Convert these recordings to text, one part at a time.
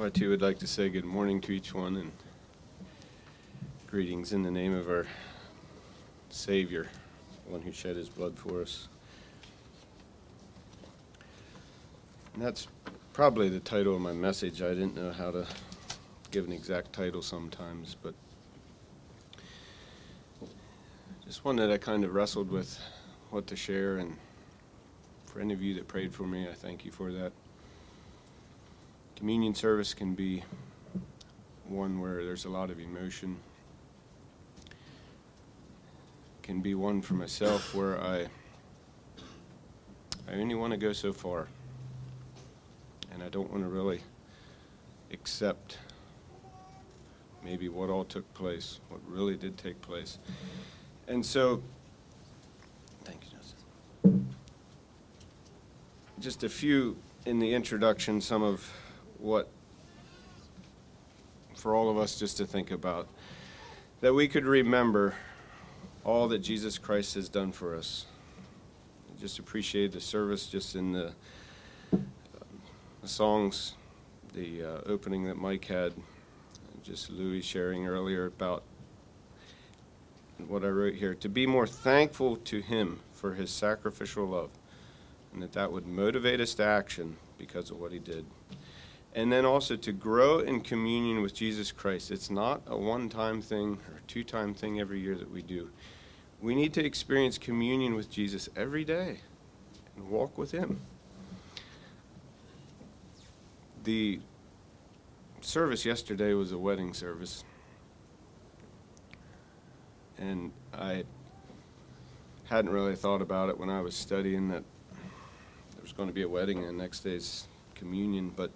I too would like to say good morning to each one and greetings in the name of our Savior, the one who shed his blood for us. And that's probably the title of my message. I didn't know how to give an exact title sometimes, but just one that I kind of wrestled with what to share. And for any of you that prayed for me, I thank you for that. Communion service can be one where there's a lot of emotion. Can be one for myself where I I only want to go so far. And I don't want to really accept maybe what all took place, what really did take place. And so thank you, Justin. Just a few in the introduction, some of what for all of us just to think about that we could remember all that Jesus Christ has done for us. Just appreciate the service, just in the, the songs, the uh, opening that Mike had, just Louis sharing earlier about what I wrote here. To be more thankful to Him for His sacrificial love, and that that would motivate us to action because of what He did and then also to grow in communion with Jesus Christ. It's not a one time thing or two time thing every year that we do. We need to experience communion with Jesus every day and walk with Him. The service yesterday was a wedding service. And I hadn't really thought about it when I was studying that there was going to be a wedding and the next day's communion, but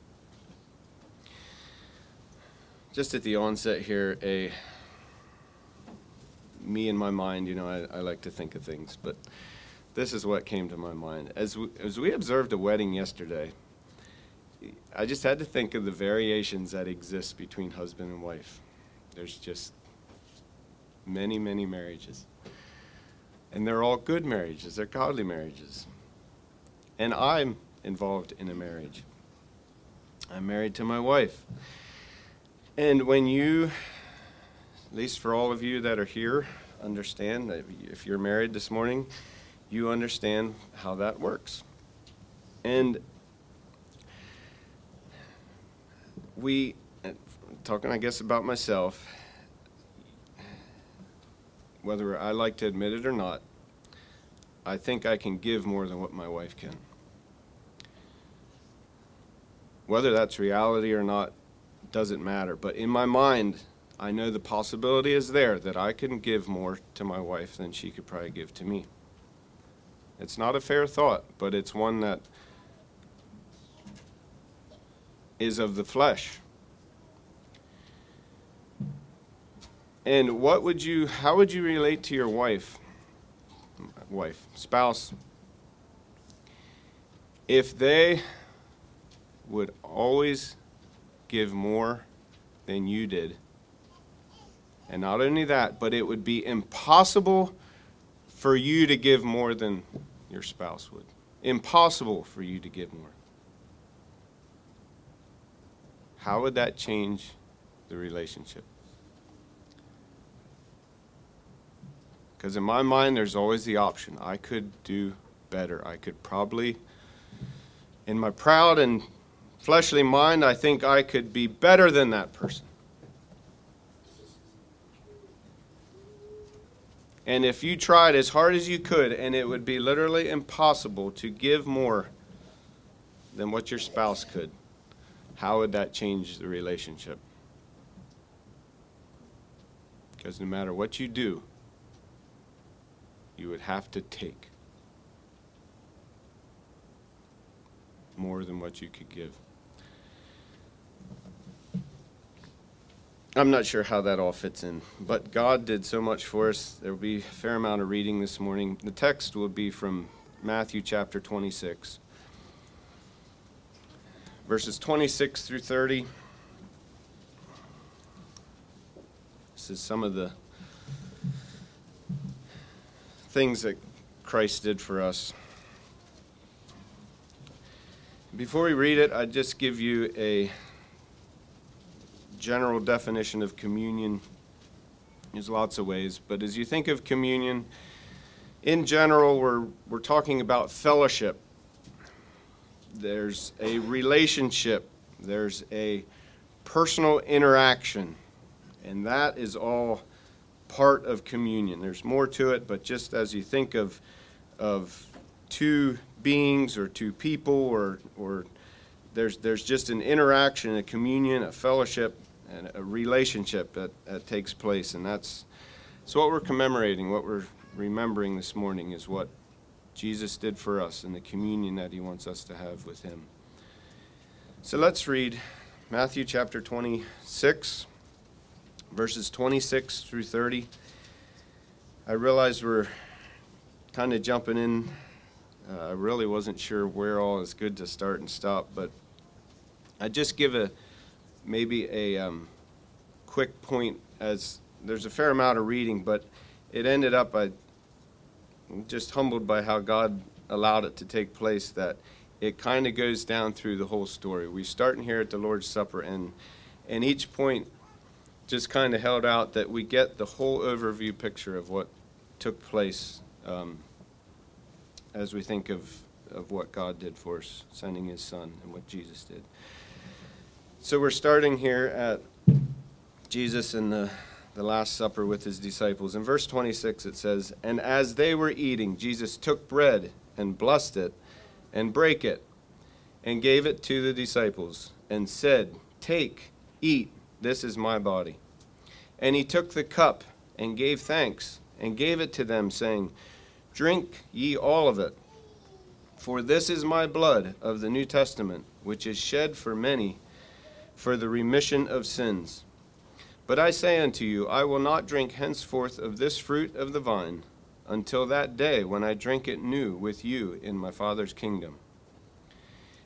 just at the onset here, a me in my mind, you know, I, I like to think of things, but this is what came to my mind. As we, as we observed a wedding yesterday, I just had to think of the variations that exist between husband and wife. There's just many, many marriages. And they're all good marriages, they're godly marriages. And I'm involved in a marriage. I'm married to my wife. And when you, at least for all of you that are here, understand that if you're married this morning, you understand how that works. And we, talking, I guess, about myself, whether I like to admit it or not, I think I can give more than what my wife can. Whether that's reality or not, doesn't matter. But in my mind, I know the possibility is there that I can give more to my wife than she could probably give to me. It's not a fair thought, but it's one that is of the flesh. And what would you how would you relate to your wife wife, spouse if they would always give more than you did. And not only that, but it would be impossible for you to give more than your spouse would. Impossible for you to give more. How would that change the relationship? Because in my mind, there's always the option I could do better. I could probably, in my proud and fleshly mind, I think I could be better than that person. And if you tried as hard as you could, and it would be literally impossible to give more than what your spouse could, how would that change the relationship? Because no matter what you do, you would have to take more than what you could give. I'm not sure how that all fits in, but God did so much for us. There will be a fair amount of reading this morning. The text will be from Matthew chapter 26, verses 26 through 30. This is some of the things that Christ did for us. Before we read it, I'd just give you a general definition of communion, there's lots of ways, but as you think of communion, in general, we're, we're talking about fellowship. There's a relationship, there's a personal interaction, and that is all part of communion. There's more to it, but just as you think of, of two beings or two people or, or there's, there's just an interaction, a communion, a fellowship, and a relationship that, that takes place. And that's, that's what we're commemorating, what we're remembering this morning is what Jesus did for us and the communion that he wants us to have with him. So let's read Matthew chapter 26, verses 26 through 30. I realize we're kind of jumping in. Uh, I really wasn't sure where all is good to start and stop, but I just give a maybe a um, quick point as there's a fair amount of reading, but it ended up I just humbled by how God allowed it to take place that it kind of goes down through the whole story. We start in here at the Lord's Supper and and each point just kind of held out that we get the whole overview picture of what took place um, as we think of, of what God did for us, sending his son, and what Jesus did. So we're starting here at Jesus in the, the Last Supper with his disciples. In verse 26, it says, And as they were eating, Jesus took bread and blessed it and brake it and gave it to the disciples and said, Take, eat, this is my body. And he took the cup and gave thanks and gave it to them, saying, Drink ye all of it, for this is my blood of the New Testament, which is shed for many for the remission of sins. But I say unto you, I will not drink henceforth of this fruit of the vine until that day when I drink it new with you in my Father's kingdom.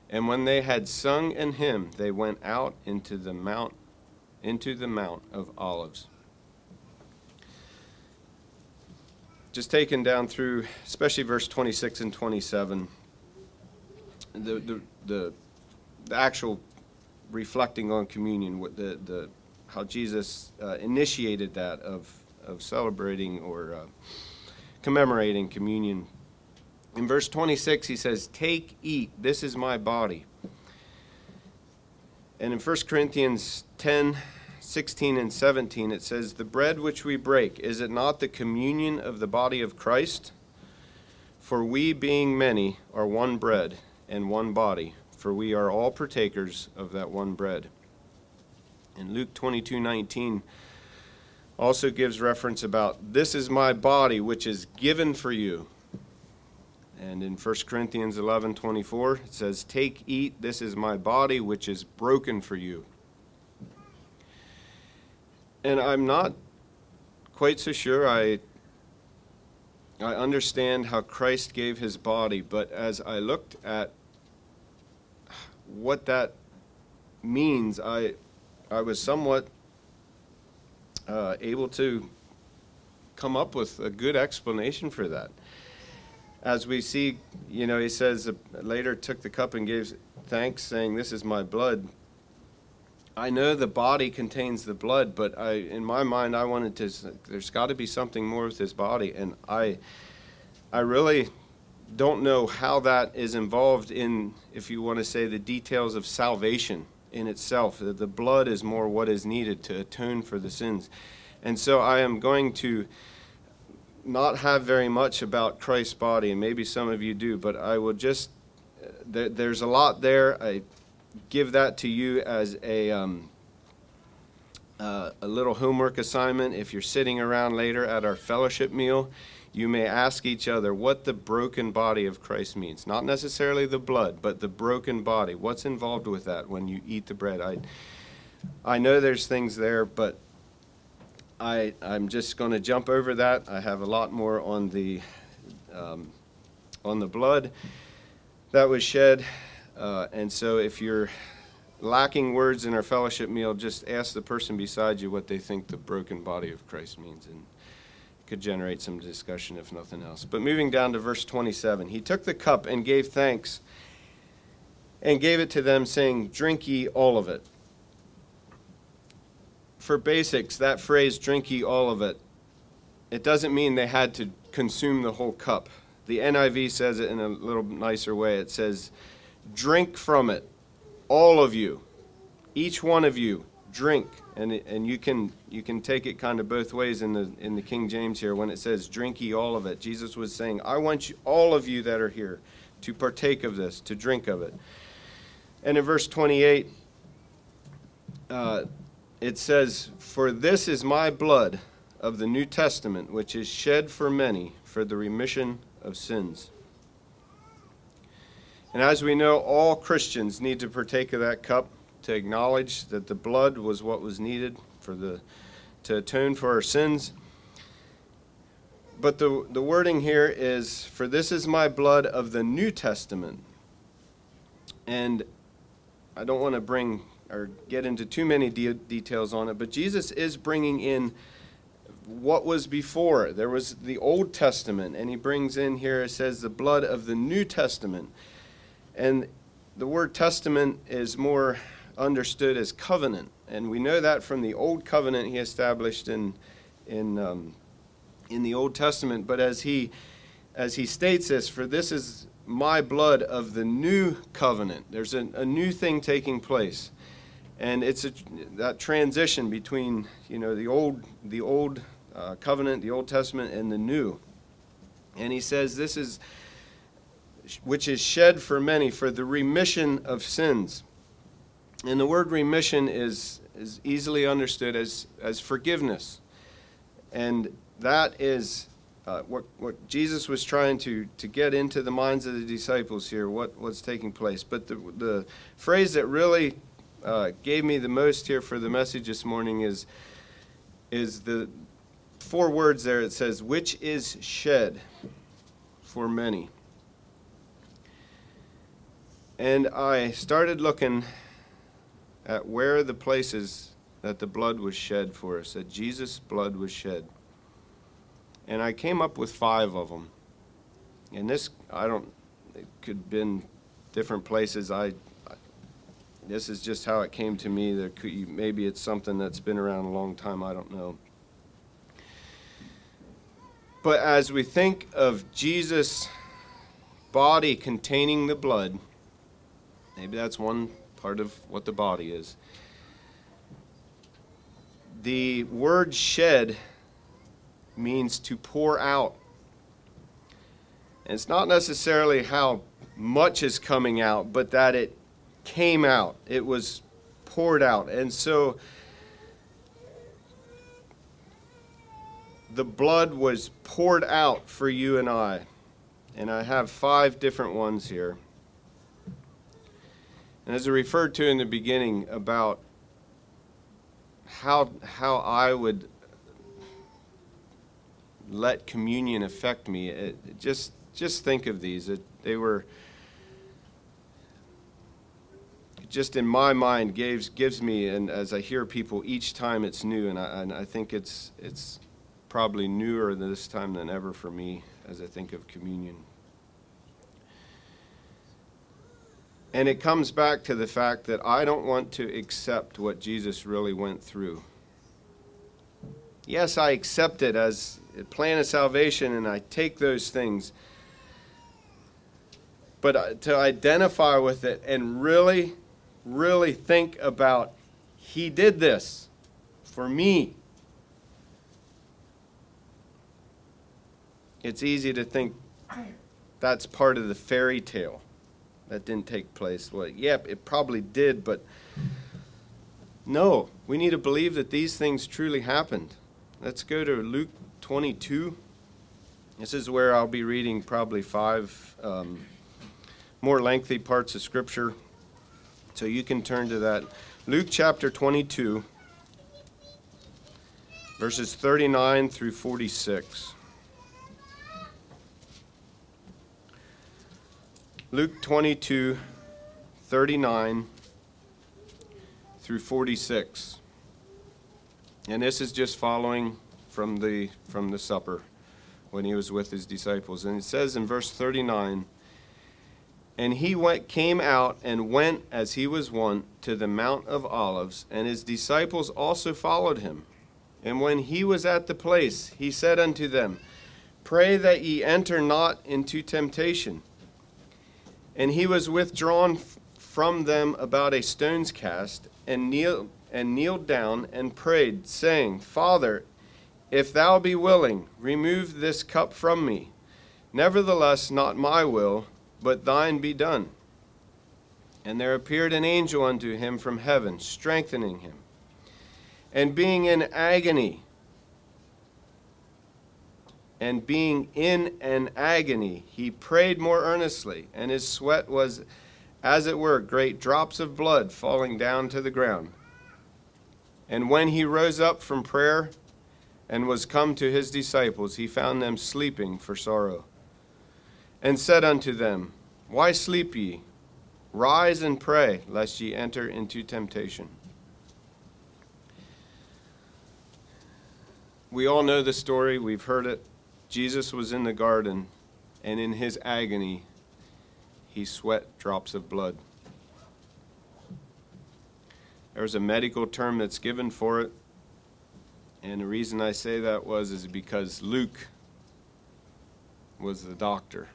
And when they had sung an hymn, they went out into the mount into the mount of olives. Just taken down through, especially verse 26 and 27, the, the, the, the actual reflecting on communion, what the, the, how Jesus uh, initiated that of, of celebrating or uh, commemorating communion. In verse 26, he says, Take, eat, this is my body. And in 1 Corinthians 10, 16 and 17, it says, The bread which we break, is it not the communion of the body of Christ? For we, being many, are one bread and one body for we are all partakers of that one bread. And Luke 22 19 also gives reference about this is my body which is given for you. And in 1 Corinthians 11 24, it says, Take, eat, this is my body which is broken for you. And I'm not quite so sure I, I understand how Christ gave his body, but as I looked at what that means, I, I was somewhat uh, able to come up with a good explanation for that. As we see, you know, he says uh, later took the cup and gave thanks, saying, "This is my blood." I know the body contains the blood, but I, in my mind, I wanted to. There's got to be something more with this body, and I, I really don't know how that is involved in, if you want to say, the details of salvation in itself. The blood is more what is needed to atone for the sins. And so I am going to not have very much about Christ's body, and maybe some of you do, but I will just, there, there's a lot there. I give that to you as a, um, uh, a little homework assignment if you're sitting around later at our fellowship meal you may ask each other what the broken body of Christ means. Not necessarily the blood, but the broken body. What's involved with that when you eat the bread? I, I know there's things there, but I, I'm just going to jump over that. I have a lot more on the, um, on the blood that was shed. Uh, and so if you're lacking words in our fellowship meal, just ask the person beside you what they think the broken body of Christ means. And could generate some discussion if nothing else. But moving down to verse 27, he took the cup and gave thanks and gave it to them, saying, Drink ye all of it. for basics, that phrase, drink ye all of it, it doesn't mean they had to consume the whole cup. The NIV says it in a little nicer way. It says, drink from it, all of you, each one of you, drink. And, and you can you can take it kind of both ways in the in the King James here when it says drink ye all of it. Jesus was saying, I want you all of you that are here to partake of this, to drink of it. And in verse 28, uh, it says, For this is my blood of the New Testament, which is shed for many for the remission of sins. And as we know, all Christians need to partake of that cup to acknowledge that the blood was what was needed for the to atone for our sins. But the, the wording here is, For this is my blood of the New Testament. And I don't want to bring or get into too many de- details on it, but Jesus is bringing in what was before. There was the Old Testament, and he brings in here, it says, the blood of the New Testament. And the word testament is more understood as covenant. And we know that from the Old Covenant he established in, in, um, in the Old Testament. But as he, as he states this, for this is my blood of the new covenant. There's a, a new thing taking place and it's a, that transition between you know the old the old uh, covenant, the Old Testament, and the New. And he says this is which is shed for many for the remission of sins. And the word remission is is easily understood as as forgiveness, and that is. Uh, what, what Jesus was trying to, to get into the minds of the disciples here, what, what's taking place. But the, the phrase that really uh, gave me the most here for the message this morning is is the four words there. It says, "Which is shed for many." And I started looking at where the places that the blood was shed for us, that Jesus' blood was shed. And I came up with five of them. And this, I don't, it could have been different places. I this is just how it came to me. There could, maybe it's something that's been around a long time. I don't know. But as we think of Jesus' body containing the blood, maybe that's one part of what the body is. The word shed means to pour out. And it's not necessarily how much is coming out, but that it came out, it was poured out. And so the blood was poured out for you and I. And I have five different ones here. And as I referred to in the beginning about how, how I would let communion affect me, it, just, just think of these. It, they were just in my mind gives gives me and as I hear people each time it's new and I, and I think it's it's probably newer this time than ever for me as I think of communion. And it comes back to the fact that I don't want to accept what Jesus really went through. Yes, I accept it as a plan of salvation and I take those things. But uh, to identify with it and really really think about He did this for me. It's easy to think that's part of the fairy tale that didn't take place. Well, yep, it probably did, but no, we need to believe that these things truly happened. Let's go to Luke 22. This is where I'll be reading probably five um, more lengthy parts of Scripture. So you can turn to that. Luke chapter 22, verses 39 through 46. Luke 22, 39 through 46. And this is just following from the, from the supper when he was with his disciples. And it says in verse 39 And he went, came out and went as he was wont to the Mount of Olives, and his disciples also followed him. And when he was at the place, he said unto them, Pray that ye enter not into temptation. And he was withdrawn from them about a stone's cast, and kneeled, and kneeled down and prayed, saying, Father, if thou be willing, remove this cup from me. Nevertheless, not my will, but thine be done. And there appeared an angel unto him from heaven, strengthening him. And being in agony, and being in an agony, he prayed more earnestly, and his sweat was, as it were, great drops of blood falling down to the ground. And when he rose up from prayer and was come to his disciples, he found them sleeping for sorrow, and said unto them, Why sleep ye? Rise and pray, lest ye enter into temptation. We all know the story, we've heard it. Jesus was in the garden, and in his agony, he sweat drops of blood. There's a medical term that's given for it, and the reason I say that was is because Luke was the doctor,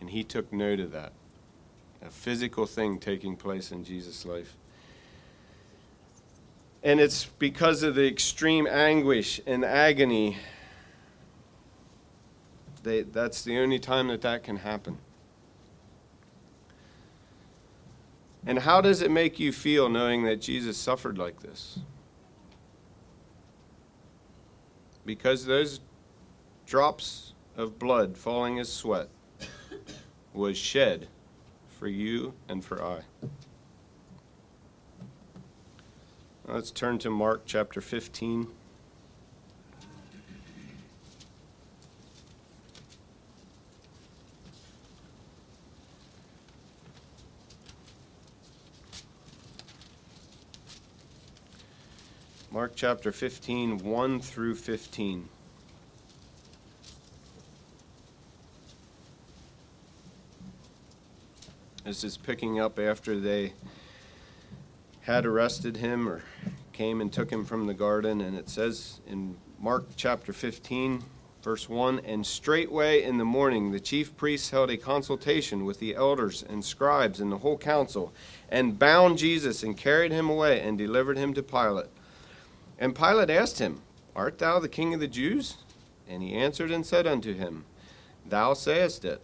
and he took note of that, a physical thing taking place in Jesus' life. And it's because of the extreme anguish and agony they, that's the only time that that can happen. And how does it make you feel knowing that Jesus suffered like this? Because those drops of blood falling as sweat was shed for you and for I. Let's turn to Mark chapter 15. Mark chapter 15, 1 through 15. This is picking up after they had arrested him or came and took him from the garden. And it says in Mark chapter 15, verse 1 And straightway in the morning the chief priests held a consultation with the elders and scribes and the whole council, and bound Jesus and carried him away and delivered him to Pilate. And Pilate asked him, Art thou the king of the Jews? And he answered and said unto him, Thou sayest it.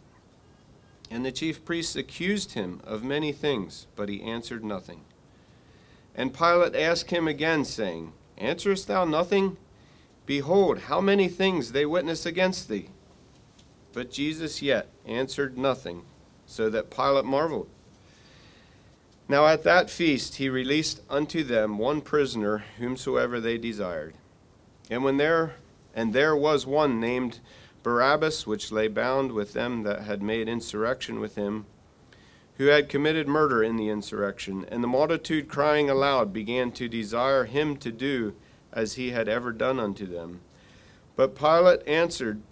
And the chief priests accused him of many things, but he answered nothing. And Pilate asked him again, saying, Answerest thou nothing? Behold, how many things they witness against thee. But Jesus yet answered nothing, so that Pilate marveled. Now at that feast he released unto them one prisoner whomsoever they desired. And when there and there was one named Barabbas which lay bound with them that had made insurrection with him, who had committed murder in the insurrection, and the multitude crying aloud began to desire him to do as he had ever done unto them. But Pilate answered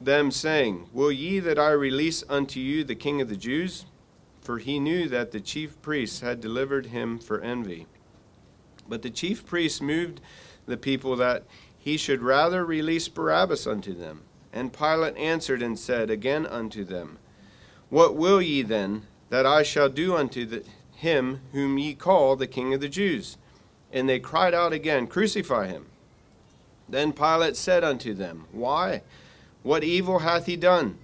them, saying, Will ye that I release unto you the king of the Jews? For he knew that the chief priests had delivered him for envy. But the chief priests moved the people that he should rather release Barabbas unto them. And Pilate answered and said again unto them, What will ye then that I shall do unto the, him whom ye call the King of the Jews? And they cried out again, Crucify him. Then Pilate said unto them, Why? What evil hath he done?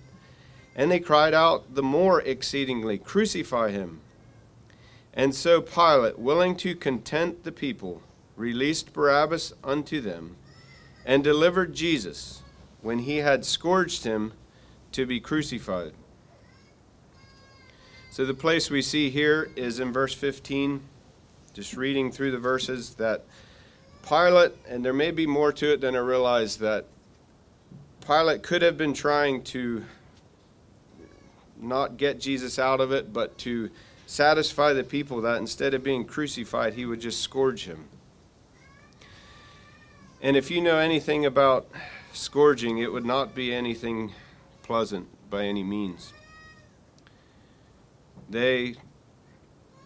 And they cried out the more exceedingly, Crucify him. And so Pilate, willing to content the people, released Barabbas unto them, and delivered Jesus, when he had scourged him, to be crucified. So the place we see here is in verse 15, just reading through the verses that Pilate, and there may be more to it than I realize, that Pilate could have been trying to not get Jesus out of it, but to satisfy the people that instead of being crucified, he would just scourge him. And if you know anything about scourging, it would not be anything pleasant by any means. they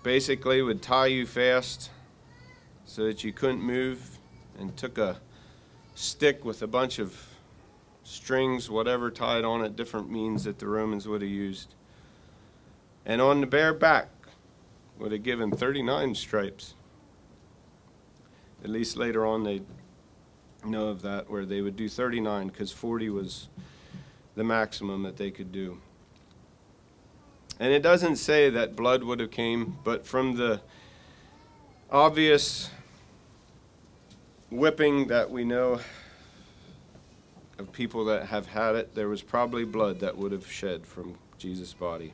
basically would tie you fast so that you couldn't move and took a stick with a bunch of strings, whatever tied on it, different means that the Romans would have used. And on the bare back would have given 39 stripes. At least later on, they know of that, where they would do 39 because 40 was the maximum that they could do. And it doesn't say that blood would have came, but from the obvious whipping that we know of people that have had it, there was probably blood that would have shed from Jesus' body.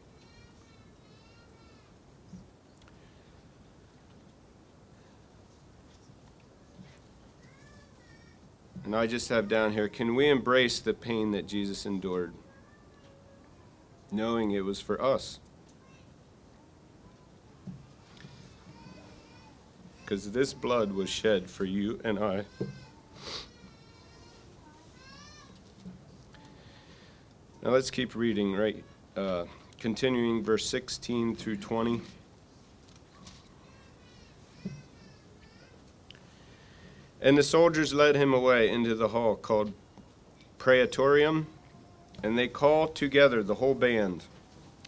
And I just have down here can we embrace the pain that Jesus endured, knowing it was for us? Because this blood was shed for you and I. Now let's keep reading, right? Uh, continuing verse 16 through 20. And the soldiers led him away into the hall called Praetorium, and they called together the whole band.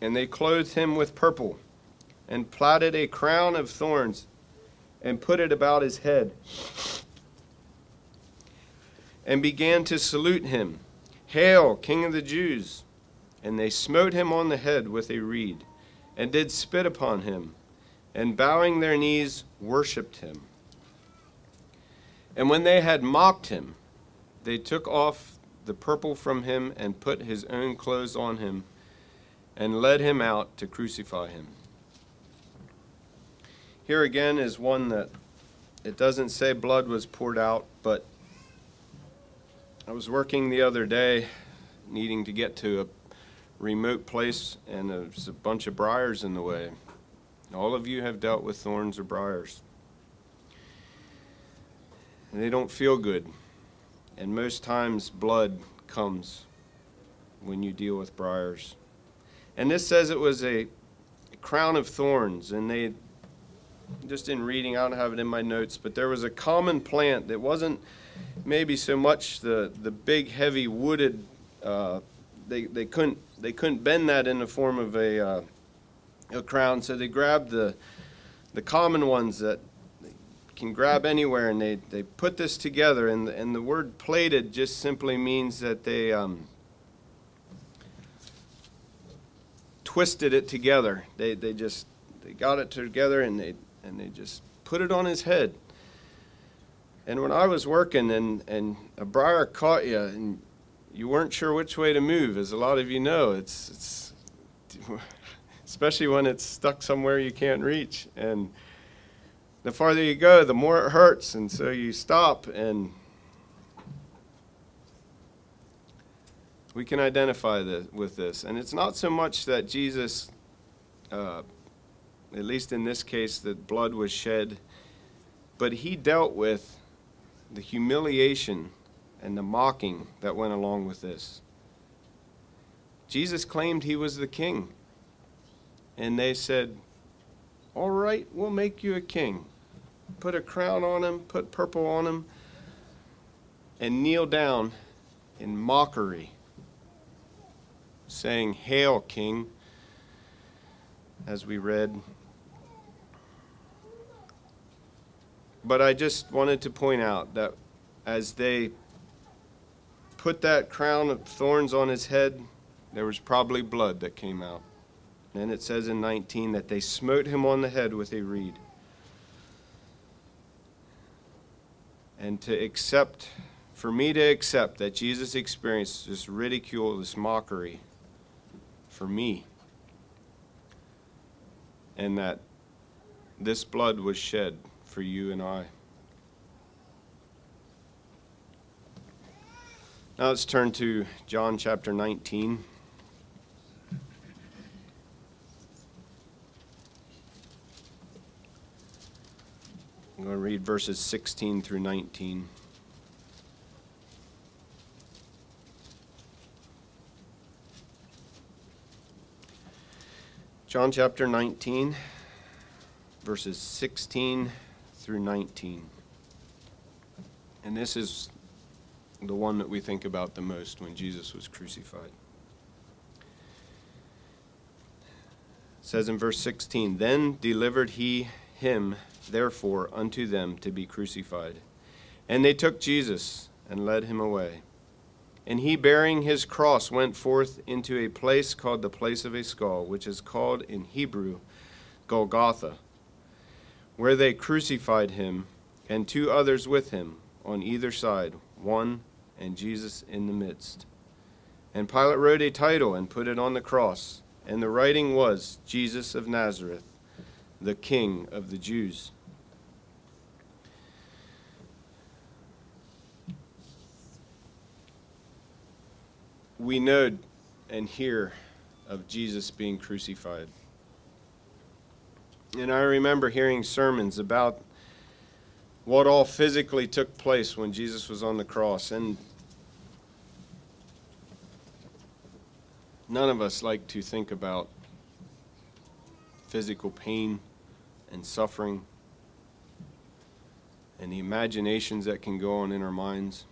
And they clothed him with purple, and plaited a crown of thorns, and put it about his head, and began to salute him Hail, King of the Jews! And they smote him on the head with a reed, and did spit upon him, and bowing their knees, worshipped him. And when they had mocked him, they took off the purple from him and put his own clothes on him and led him out to crucify him. Here again is one that it doesn't say blood was poured out, but I was working the other day needing to get to a remote place and there's a bunch of briars in the way. All of you have dealt with thorns or briars and they don't feel good. And most times, blood comes when you deal with briars. And this says it was a crown of thorns, and they just in reading, I don't have it in my notes, but there was a common plant that wasn't maybe so much the, the big, heavy wooded. Uh, they, they couldn't they couldn't bend that in the form of a uh, a crown, so they grabbed the the common ones that can grab anywhere, and they, they put this together. And the, and the word plaited just simply means that they um, twisted it together. They, they just they got it together and they and they just put it on his head. And when I was working and, and a briar caught you and you weren't sure which way to move, as a lot of you know, it's it's especially when it's stuck somewhere you can't reach. And the farther you go, the more it hurts. And so you stop, and we can identify this, with this. And it's not so much that Jesus, uh, at least in this case, that blood was shed, but he dealt with the humiliation and the mocking that went along with this. Jesus claimed he was the king. And they said, All right, we'll make you a king put a crown on him, put purple on him, and kneel down in mockery, saying, Hail, King, as we read. But I just wanted to point out that as they put that crown of thorns on his head, there was probably blood that came out. And it says in 19 that they smote him on the head with a reed. and to accept, for me to accept that Jesus experienced this ridicule, this mockery for me, and that this blood was shed for you and I. Now let's turn to John chapter 19. I'm going to read verses 16 through 19. John chapter 19, verses 16 through 19. And this is the one that we think about the most when Jesus was crucified. It says in verse 16, Then delivered he him, therefore, unto them to be crucified. And they took Jesus and led him away. And he, bearing his cross, went forth into a place called the place of a skull, which is called in Hebrew Golgotha, where they crucified him, and two others with him on either side, one and Jesus in the midst. And Pilate wrote a title and put it on the cross, and the writing was Jesus of Nazareth, the King of the Jews. we know and hear of Jesus being crucified. And I remember hearing sermons about what all physically took place when Jesus was on the cross. And none of us like to think about physical pain and suffering and the imaginations that can go on in our minds.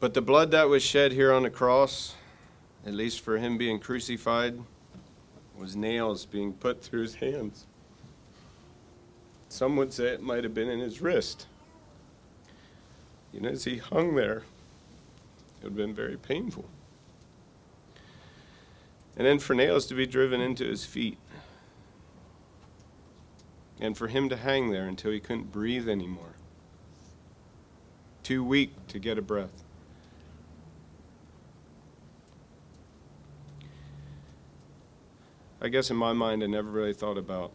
But the blood that was shed here on the cross, at least for him being crucified, was nails being put through his hands. Some would say it might have been in his wrist. Know, as he hung there, it would have been very painful. And then for nails to be driven into his feet. And for him to hang there until he couldn't breathe anymore. Too weak to get a breath. I guess in my mind, I never really thought about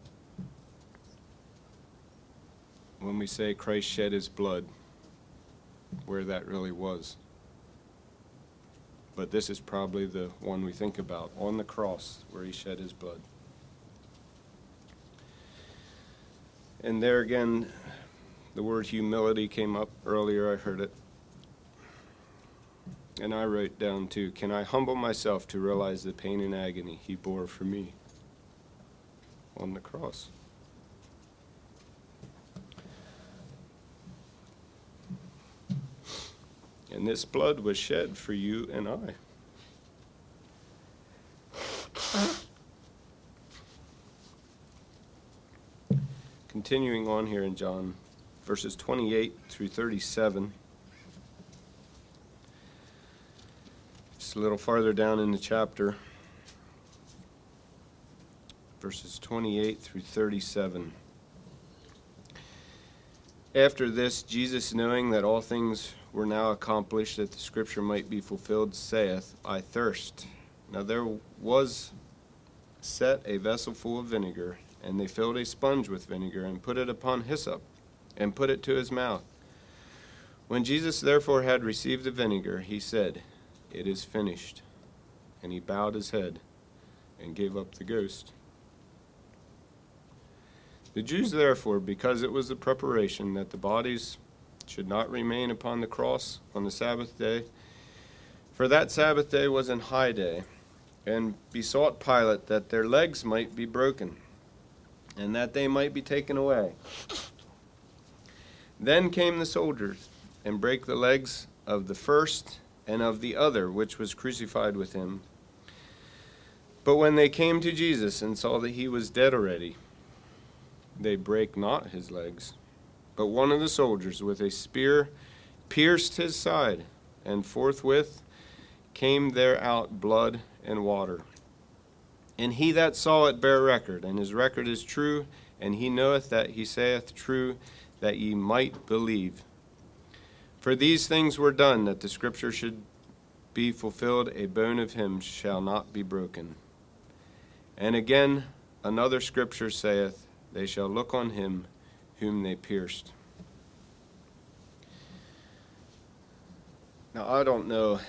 when we say Christ shed his blood, where that really was. But this is probably the one we think about on the cross where he shed his blood. And there again, the word humility came up earlier. I heard it. And I wrote down too Can I humble myself to realize the pain and agony he bore for me on the cross? And this blood was shed for you and I. Continuing on here in John, verses 28 through 37. A little farther down in the chapter, verses 28 through 37. After this, Jesus, knowing that all things were now accomplished, that the scripture might be fulfilled, saith, I thirst. Now there was set a vessel full of vinegar, and they filled a sponge with vinegar, and put it upon hyssop, and put it to his mouth. When Jesus therefore had received the vinegar, he said, it is finished. And he bowed his head and gave up the ghost. The Jews, therefore, because it was the preparation that the bodies should not remain upon the cross on the Sabbath day, for that Sabbath day was an high day, and besought Pilate that their legs might be broken, and that they might be taken away. Then came the soldiers, and brake the legs of the first and of the other which was crucified with him. But when they came to Jesus and saw that he was dead already, they brake not his legs. But one of the soldiers with a spear pierced his side, and forthwith came there out blood and water. And he that saw it bare record, and his record is true, and he knoweth that he saith true, that ye might believe. For these things were done that the scripture should be fulfilled a bone of him shall not be broken. And again, another scripture saith, They shall look on him whom they pierced. Now, I don't know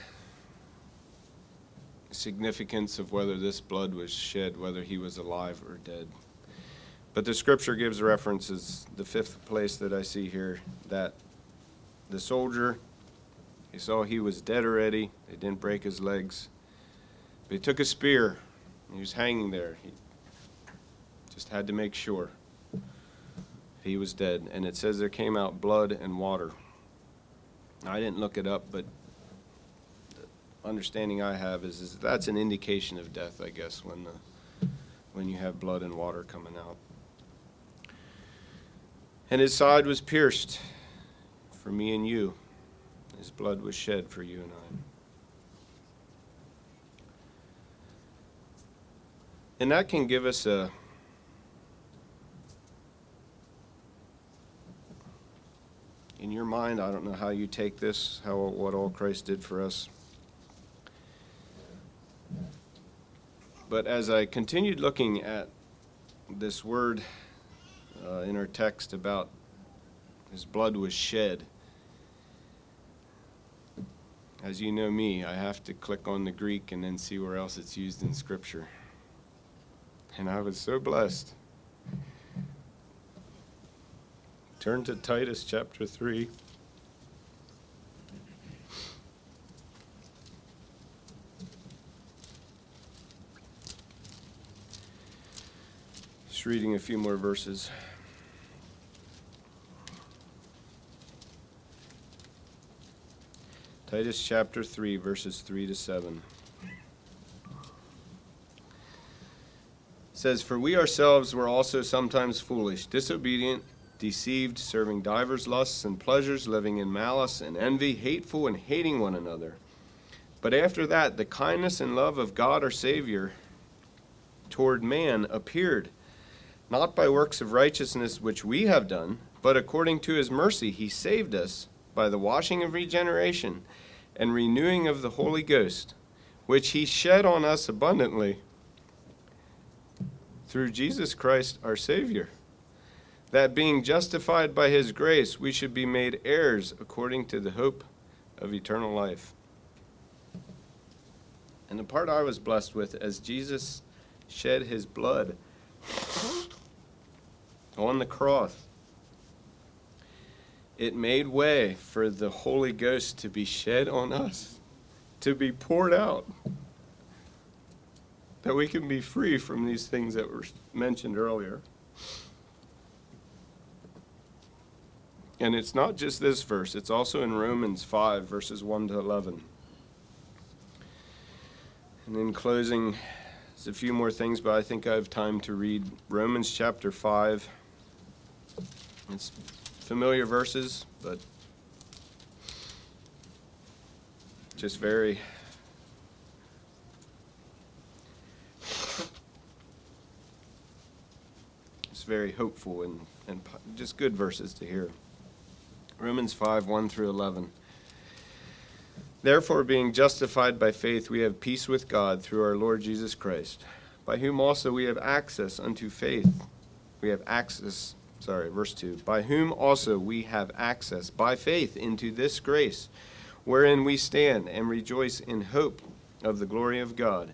significance of whether this blood was shed, whether he was alive or dead. But the scripture gives references, the fifth place that I see here, that the soldier, he saw he was dead already. They didn't break his legs. But he took a spear. He was hanging there. He just had to make sure he was dead. And it says there came out blood and water. I didn't look it up, but the understanding I have is, is that's an indication of death, I guess, when the, when you have blood and water coming out. And his side was pierced for me and you. His blood was shed for you and I. And that can give us a in your mind, I don't know how you take this, how what all Christ did for us. But as I continued looking at this word uh, in our text about his blood was shed, as you know me, I have to click on the Greek and then see where else it's used in Scripture. And I was so blessed. Turn to Titus chapter 3. Just reading a few more verses. Titus chapter 3, verses 3 to 7. says, For we ourselves were also sometimes foolish, disobedient deceived, serving divers lusts and pleasures, living in malice and envy, hateful and hating one another. But after that, the kindness and love of God our Savior toward man appeared, not by works of righteousness which we have done, but according to his mercy he saved us by the washing of regeneration and renewing of the Holy Ghost, which he shed on us abundantly through Jesus Christ our Savior that being justified by his grace, we should be made heirs according to the hope of eternal life. And the part I was blessed with as Jesus shed his blood on the cross, it made way for the Holy Ghost to be shed on us, to be poured out, that we can be free from these things that were mentioned earlier. And it's not just this verse, it's also in Romans 5, verses 1 to 11. And in closing, there's a few more things, but I think I have time to read Romans chapter 5. It's familiar verses, but just very it's very hopeful and, and just good verses to hear. Romans 5 1 through 11. Therefore, being justified by faith, we have peace with God through our Lord Jesus Christ, by whom also we have access unto faith. We have access, sorry, verse 2. By whom also we have access by faith into this grace, wherein we stand and rejoice in hope of the glory of God.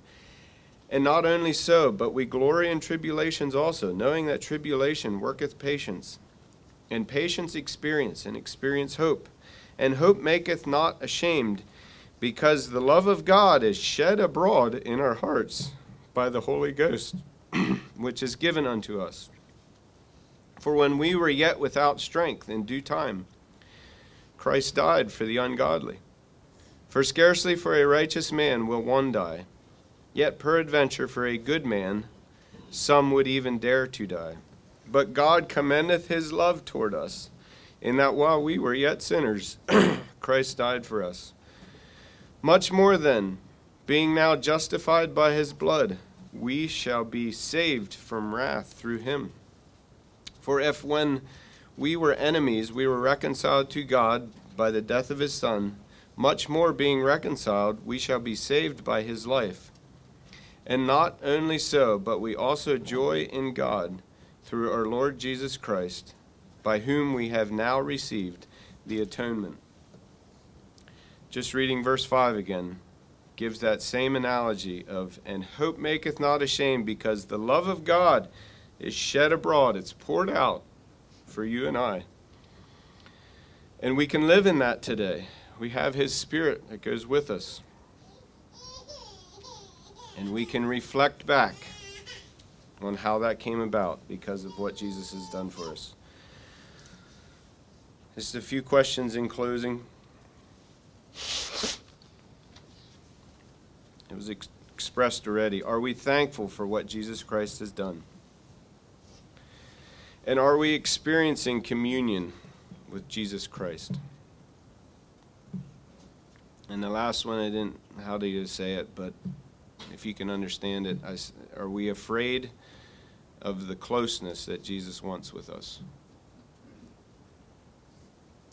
And not only so, but we glory in tribulations also, knowing that tribulation worketh patience and patience experience, and experience hope. And hope maketh not ashamed, because the love of God is shed abroad in our hearts by the Holy Ghost, which is given unto us. For when we were yet without strength, in due time, Christ died for the ungodly. For scarcely for a righteous man will one die, yet peradventure for a good man some would even dare to die. But God commendeth his love toward us, in that while we were yet sinners, Christ died for us. Much more then, being now justified by his blood, we shall be saved from wrath through him. For if when we were enemies, we were reconciled to God by the death of his Son, much more being reconciled, we shall be saved by his life. And not only so, but we also joy in God through our Lord Jesus Christ, by whom we have now received the atonement. Just reading verse 5 again gives that same analogy of, and hope maketh not ashamed, because the love of God is shed abroad, it's poured out for you and I. And we can live in that today. We have His Spirit that goes with us. And we can reflect back on how that came about because of what Jesus has done for us. Just a few questions in closing. It was ex- expressed already. Are we thankful for what Jesus Christ has done? And are we experiencing communion with Jesus Christ? And the last one, I didn't, how do you say it, but if you can understand it, I are we afraid of the closeness that Jesus wants with us?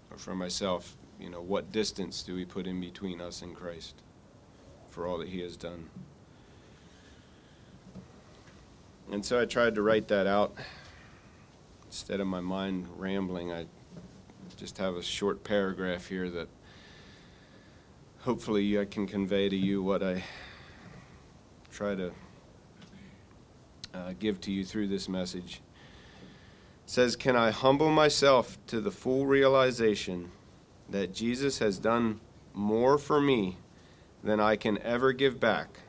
Or for myself, you know, what distance do we put in between us and Christ for all that He has done? And so I tried to write that out. Instead of my mind rambling, I just have a short paragraph here that hopefully I can convey to you what I try to uh, give to you through this message. It says, Can I humble myself to the full realization that Jesus has done more for me than I can ever give back?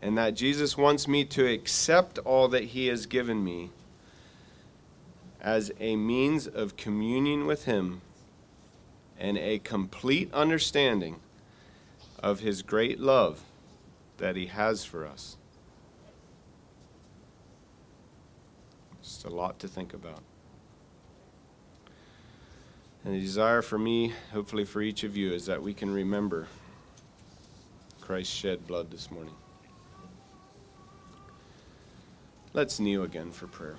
And that Jesus wants me to accept all that He has given me as a means of communion with Him and a complete understanding of His great love that He has for us. Just a lot to think about. And the desire for me, hopefully for each of you, is that we can remember Christ shed blood this morning. Let's kneel again for prayer.